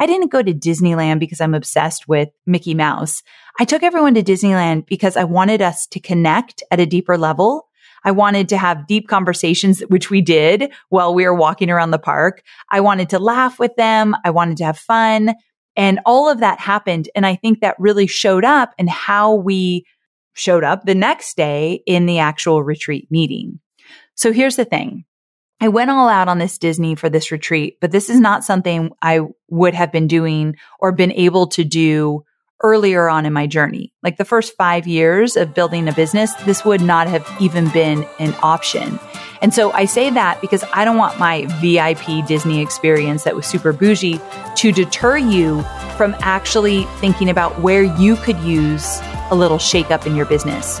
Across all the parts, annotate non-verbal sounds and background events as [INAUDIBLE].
I didn't go to Disneyland because I'm obsessed with Mickey Mouse. I took everyone to Disneyland because I wanted us to connect at a deeper level. I wanted to have deep conversations, which we did while we were walking around the park. I wanted to laugh with them. I wanted to have fun. And all of that happened. And I think that really showed up in how we showed up the next day in the actual retreat meeting. So here's the thing. I went all out on this Disney for this retreat, but this is not something I would have been doing or been able to do earlier on in my journey. Like the first five years of building a business, this would not have even been an option. And so I say that because I don't want my VIP Disney experience that was super bougie to deter you from actually thinking about where you could use a little shakeup in your business.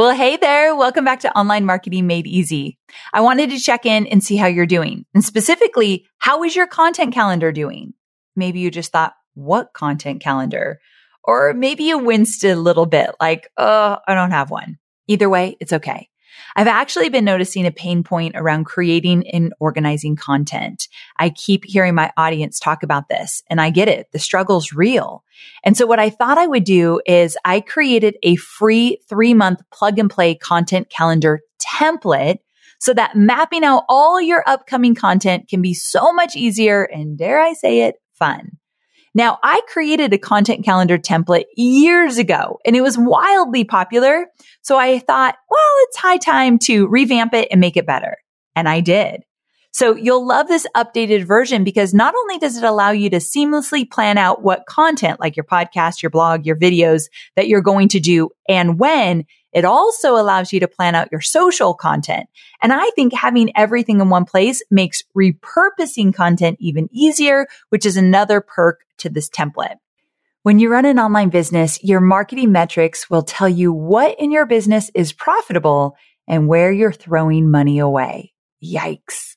Well, hey there. Welcome back to Online Marketing Made Easy. I wanted to check in and see how you're doing. And specifically, how is your content calendar doing? Maybe you just thought, what content calendar? Or maybe you winced a little bit like, oh, I don't have one. Either way, it's okay. I've actually been noticing a pain point around creating and organizing content. I keep hearing my audience talk about this and I get it. The struggle's real. And so what I thought I would do is I created a free three month plug and play content calendar template so that mapping out all your upcoming content can be so much easier and dare I say it, fun. Now, I created a content calendar template years ago and it was wildly popular. So I thought, well, it's high time to revamp it and make it better. And I did. So you'll love this updated version because not only does it allow you to seamlessly plan out what content, like your podcast, your blog, your videos that you're going to do and when, it also allows you to plan out your social content. And I think having everything in one place makes repurposing content even easier, which is another perk to this template. When you run an online business, your marketing metrics will tell you what in your business is profitable and where you're throwing money away. Yikes.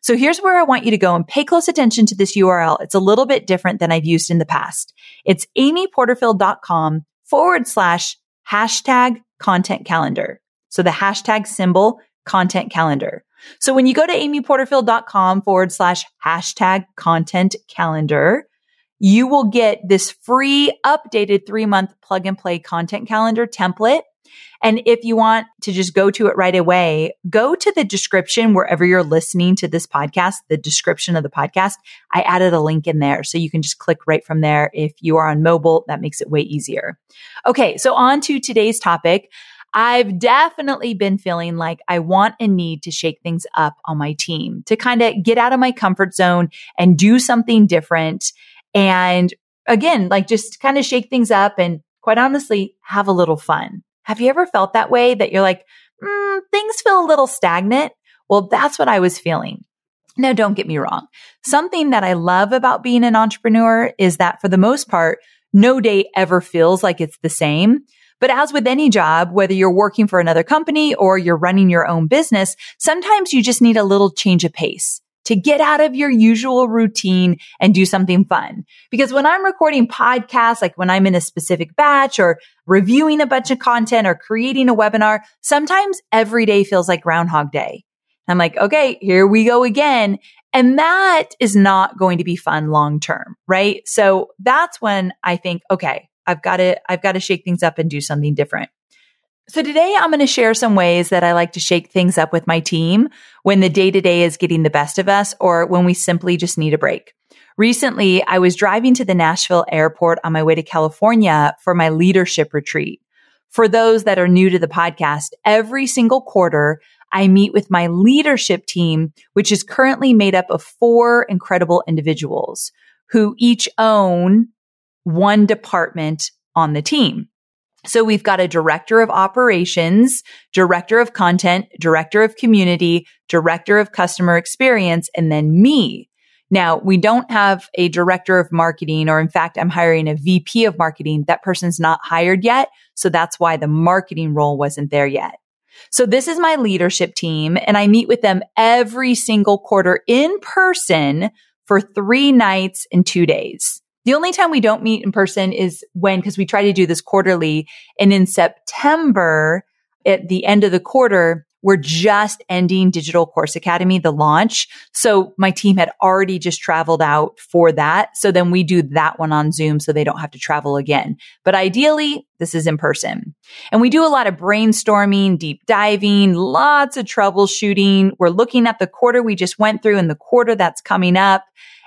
So here's where I want you to go and pay close attention to this URL. It's a little bit different than I've used in the past. It's amyporterfield.com forward slash hashtag content calendar. So the hashtag symbol content calendar. So when you go to amyporterfield.com forward slash hashtag content calendar, you will get this free updated three month plug and play content calendar template and if you want to just go to it right away, go to the description wherever you're listening to this podcast, the description of the podcast. I added a link in there so you can just click right from there. If you are on mobile, that makes it way easier. Okay. So on to today's topic. I've definitely been feeling like I want and need to shake things up on my team to kind of get out of my comfort zone and do something different. And again, like just kind of shake things up and quite honestly, have a little fun. Have you ever felt that way that you're like, mm, things feel a little stagnant? Well, that's what I was feeling. Now, don't get me wrong. Something that I love about being an entrepreneur is that for the most part, no day ever feels like it's the same. But as with any job, whether you're working for another company or you're running your own business, sometimes you just need a little change of pace to get out of your usual routine and do something fun. Because when I'm recording podcasts, like when I'm in a specific batch or reviewing a bunch of content or creating a webinar, sometimes every day feels like Groundhog Day. I'm like, okay, here we go again. And that is not going to be fun long term, right? So that's when I think, okay, I've got to, I've got to shake things up and do something different. So today I'm going to share some ways that I like to shake things up with my team when the day to day is getting the best of us or when we simply just need a break. Recently, I was driving to the Nashville airport on my way to California for my leadership retreat. For those that are new to the podcast, every single quarter, I meet with my leadership team, which is currently made up of four incredible individuals who each own one department on the team. So we've got a director of operations, director of content, director of community, director of customer experience, and then me. Now we don't have a director of marketing, or in fact, I'm hiring a VP of marketing. That person's not hired yet. So that's why the marketing role wasn't there yet. So this is my leadership team and I meet with them every single quarter in person for three nights and two days. The only time we don't meet in person is when, because we try to do this quarterly. And in September, at the end of the quarter, we're just ending Digital Course Academy, the launch. So my team had already just traveled out for that. So then we do that one on Zoom so they don't have to travel again. But ideally, this is in person. And we do a lot of brainstorming, deep diving, lots of troubleshooting. We're looking at the quarter we just went through and the quarter that's coming up.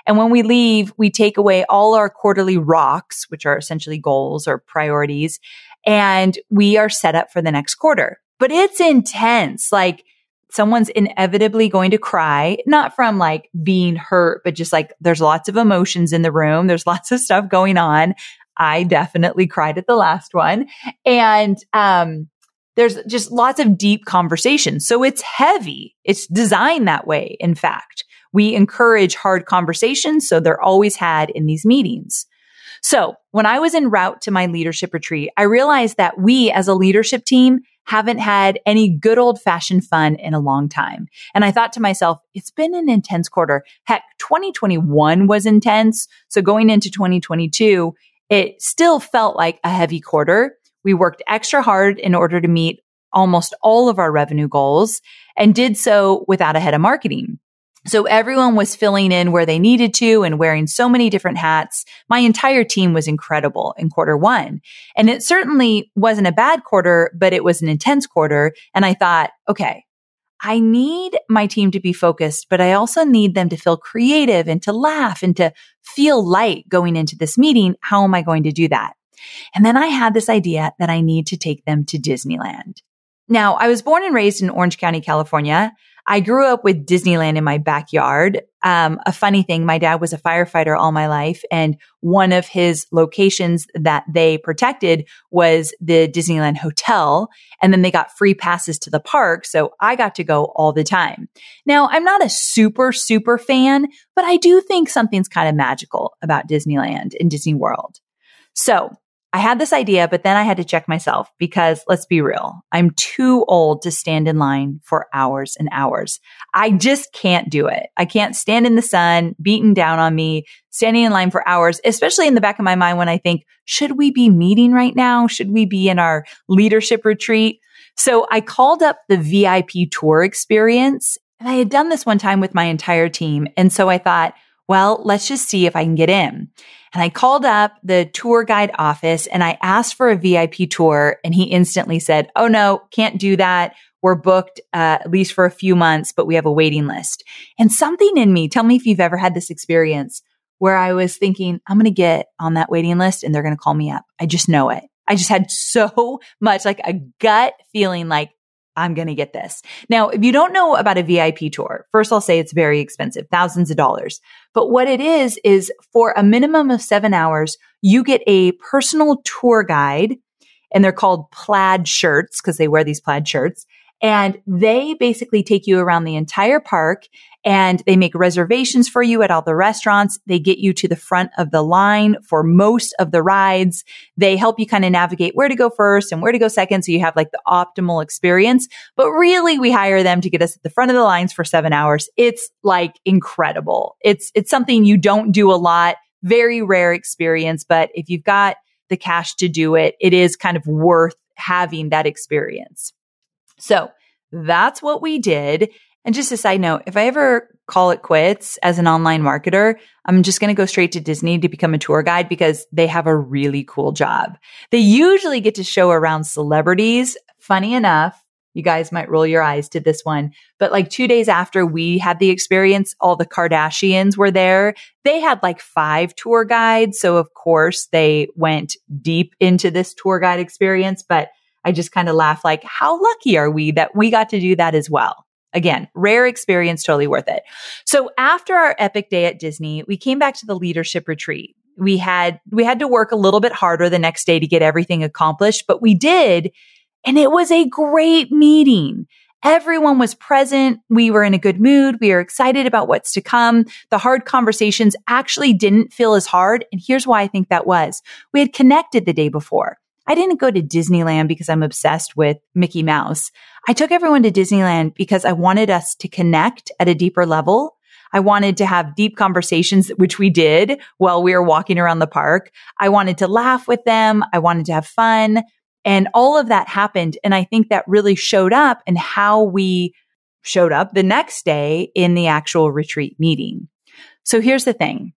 And when we leave, we take away all our quarterly rocks, which are essentially goals or priorities, and we are set up for the next quarter. But it's intense. Like someone's inevitably going to cry, not from like being hurt, but just like there's lots of emotions in the room. There's [LAUGHS] lots of stuff going on. I definitely cried at the last one. And, um, there's just lots of deep conversations. So it's heavy. It's designed that way. In fact, we encourage hard conversations. So they're always had in these meetings. So when I was en route to my leadership retreat, I realized that we as a leadership team haven't had any good old fashioned fun in a long time. And I thought to myself, it's been an intense quarter. Heck, 2021 was intense. So going into 2022, it still felt like a heavy quarter. We worked extra hard in order to meet almost all of our revenue goals and did so without a head of marketing. So everyone was filling in where they needed to and wearing so many different hats. My entire team was incredible in quarter one. And it certainly wasn't a bad quarter, but it was an intense quarter. And I thought, okay, I need my team to be focused, but I also need them to feel creative and to laugh and to feel light going into this meeting. How am I going to do that? And then I had this idea that I need to take them to Disneyland. Now, I was born and raised in Orange County, California. I grew up with Disneyland in my backyard. Um, a funny thing, my dad was a firefighter all my life, and one of his locations that they protected was the Disneyland Hotel. And then they got free passes to the park. So I got to go all the time. Now, I'm not a super, super fan, but I do think something's kind of magical about Disneyland and Disney World. So I had this idea, but then I had to check myself because let's be real. I'm too old to stand in line for hours and hours. I just can't do it. I can't stand in the sun, beaten down on me, standing in line for hours, especially in the back of my mind when I think, should we be meeting right now? Should we be in our leadership retreat? So I called up the VIP tour experience and I had done this one time with my entire team. And so I thought, well, let's just see if I can get in. And I called up the tour guide office and I asked for a VIP tour and he instantly said, Oh no, can't do that. We're booked uh, at least for a few months, but we have a waiting list. And something in me, tell me if you've ever had this experience where I was thinking, I'm going to get on that waiting list and they're going to call me up. I just know it. I just had [LAUGHS] so much like a gut feeling like I'm going to get this. Now, if you don't know about a VIP tour, first I'll say it's very expensive, thousands of dollars. But what it is, is for a minimum of seven hours, you get a personal tour guide and they're called plaid shirts because they wear these plaid shirts. And they basically take you around the entire park and they make reservations for you at all the restaurants. They get you to the front of the line for most of the rides. They help you kind of navigate where to go first and where to go second. So you have like the optimal experience. But really we hire them to get us at the front of the lines for seven hours. It's like incredible. It's, it's something you don't do a lot. Very rare experience. But if you've got the cash to do it, it is kind of worth having that experience. So that's what we did. And just a side note, if I ever call it quits as an online marketer, I'm just going to go straight to Disney to become a tour guide because they have a really cool job. They usually get to show around celebrities. Funny enough, you guys might roll your eyes to this one, but like two days after we had the experience, all the Kardashians were there. They had like five tour guides. So of course they went deep into this tour guide experience, but I just kind of laugh like, how lucky are we that we got to do that as well? Again, rare experience, totally worth it. So after our epic day at Disney, we came back to the leadership retreat. We had, we had to work a little bit harder the next day to get everything accomplished, but we did. And it was a great meeting. Everyone was present. We were in a good mood. We are excited about what's to come. The hard conversations actually didn't feel as hard. And here's why I think that was. We had connected the day before. I didn't go to Disneyland because I'm obsessed with Mickey Mouse. I took everyone to Disneyland because I wanted us to connect at a deeper level. I wanted to have deep conversations, which we did while we were walking around the park. I wanted to laugh with them. I wanted to have fun. And all of that happened. And I think that really showed up in how we showed up the next day in the actual retreat meeting. So here's the thing.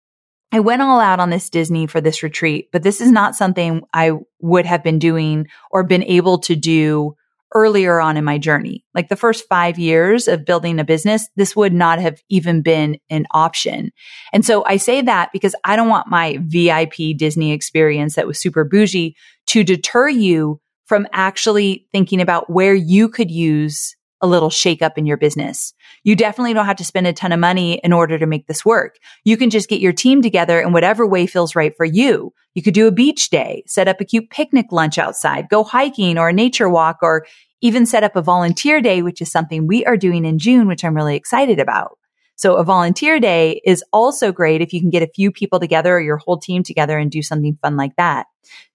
I went all out on this Disney for this retreat, but this is not something I would have been doing or been able to do earlier on in my journey. Like the first five years of building a business, this would not have even been an option. And so I say that because I don't want my VIP Disney experience that was super bougie to deter you from actually thinking about where you could use a little shakeup in your business. You definitely don't have to spend a ton of money in order to make this work. You can just get your team together in whatever way feels right for you. You could do a beach day, set up a cute picnic lunch outside, go hiking or a nature walk, or even set up a volunteer day, which is something we are doing in June, which I'm really excited about. So a volunteer day is also great if you can get a few people together or your whole team together and do something fun like that.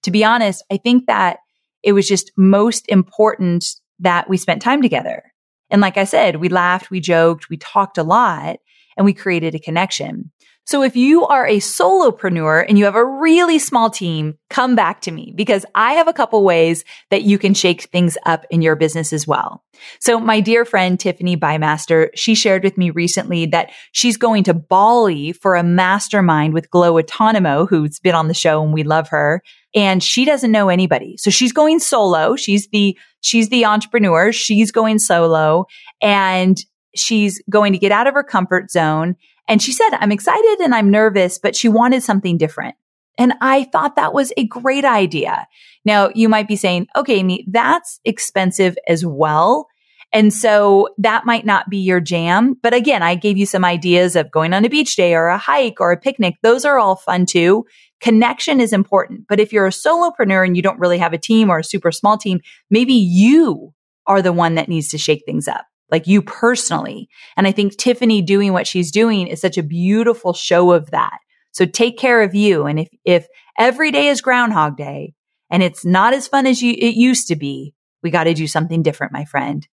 To be honest, I think that it was just most important that we spent time together. And like I said, we laughed, we joked, we talked a lot, and we created a connection. So if you are a solopreneur and you have a really small team, come back to me because I have a couple ways that you can shake things up in your business as well. So my dear friend Tiffany Bymaster, she shared with me recently that she's going to Bali for a mastermind with Glo Atanmo, who's been on the show and we love her. And she doesn't know anybody. So she's going solo. She's the, she's the entrepreneur. She's going solo and she's going to get out of her comfort zone and she said, I'm excited and I'm nervous, but she wanted something different. And I thought that was a great idea. Now you might be saying, okay, Amy, that's expensive as well. And so that might not be your jam. But again, I gave you some ideas of going on a beach day or a hike or a picnic. Those are all fun too. Connection is important. But if you're a solopreneur and you don't really have a team or a super small team, maybe you are the one that needs to shake things up like you personally. And I think Tiffany doing what she's doing is such a beautiful show of that. So take care of you. And if, if every day is Groundhog Day and it's not as fun as you, it used to be, we got to do something different, my friend.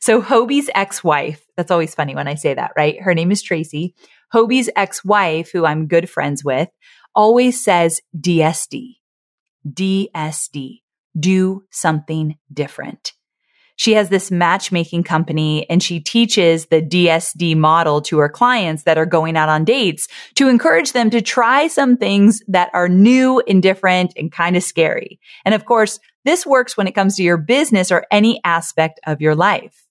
So Hobie's ex-wife, that's always funny when I say that, right? Her name is Tracy. Hobie's ex-wife, who I'm good friends with, always says DSD. DSD. Do something different. She has this matchmaking company and she teaches the DSD model to her clients that are going out on dates to encourage them to try some things that are new and different and kind of scary. And of course, this works when it comes to your business or any aspect of your life.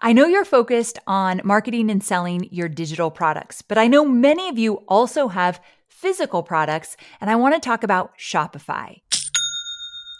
I know you're focused on marketing and selling your digital products, but I know many of you also have physical products, and I want to talk about Shopify.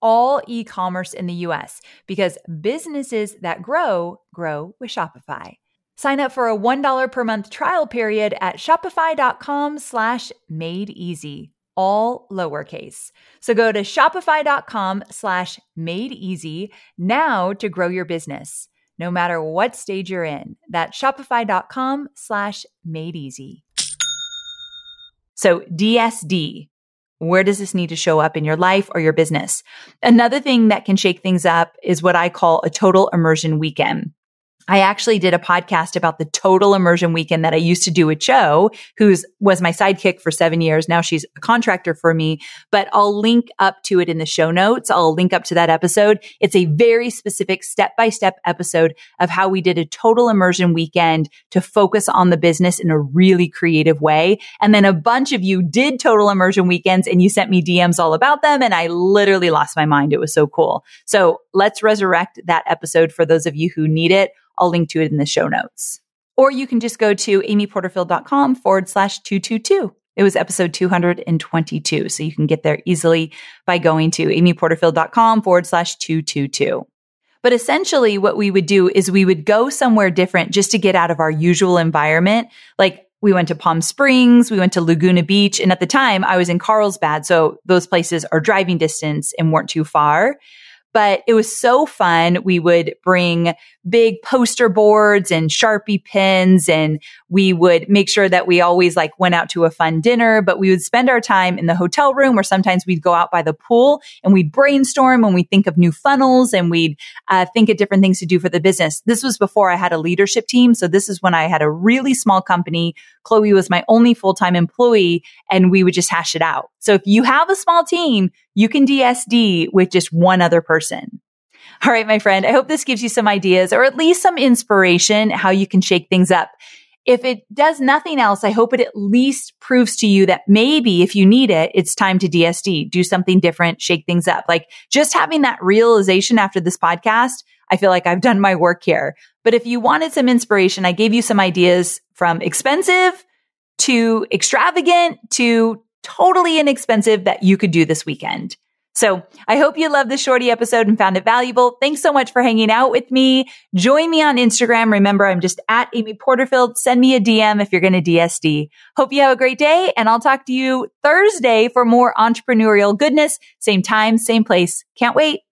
all e commerce in the US because businesses that grow, grow with Shopify. Sign up for a $1 per month trial period at shopify.com slash made easy, all lowercase. So go to shopify.com slash made easy now to grow your business, no matter what stage you're in. That's shopify.com slash made easy. So DSD where does this need to show up in your life or your business? Another thing that can shake things up is what I call a total immersion weekend. I actually did a podcast about the total immersion weekend that I used to do with Chloe, who's was my sidekick for seven years. Now she's a contractor for me, but I'll link up to it in the show notes. I'll link up to that episode. It's a very specific step by step episode of how we did a total immersion weekend to focus on the business in a really creative way. And then a bunch of you did total immersion weekends and you sent me DMs all about them. And I literally lost my mind. It was so cool. So let's resurrect that episode for those of you who need it. I'll link to it in the show notes. Or you can just go to amyporterfield.com forward slash 222. It was episode 222. So you can get there easily by going to amyporterfield.com forward slash 222. But essentially what we would do is we would go somewhere different just to get out of our usual environment. Like we went to Palm Springs, we went to Laguna Beach. And at the time I was in Carlsbad. So those places are driving distance and weren't too far but it was so fun. We would bring big poster boards and Sharpie pens and we would make sure that we always like went out to a fun dinner, but we would spend our time in the hotel room or sometimes we'd go out by the pool and we'd brainstorm and we'd think of new funnels and we'd uh, think of different things to do for the business. This was before I had a leadership team. So this is when I had a really small company. Chloe was my only full-time employee and we would just hash it out. So if you have a small team, you can DSD with just one other person. All right, my friend, I hope this gives you some ideas or at least some inspiration how you can shake things up. If it does nothing else, I hope it at least proves to you that maybe if you need it, it's time to DSD, do something different, shake things up. Like just having that realization after this podcast, I feel like I've done my work here. But if you wanted some inspiration, I gave you some ideas from expensive to extravagant to totally inexpensive that you could do this weekend. So I hope you loved this shorty episode and found it valuable. Thanks so much for hanging out with me. Join me on Instagram. Remember, I'm just at Amy Porterfield. Send me a DM if you're going to DSD. Hope you have a great day and I'll talk to you Thursday for more entrepreneurial goodness. Same time, same place. Can't wait.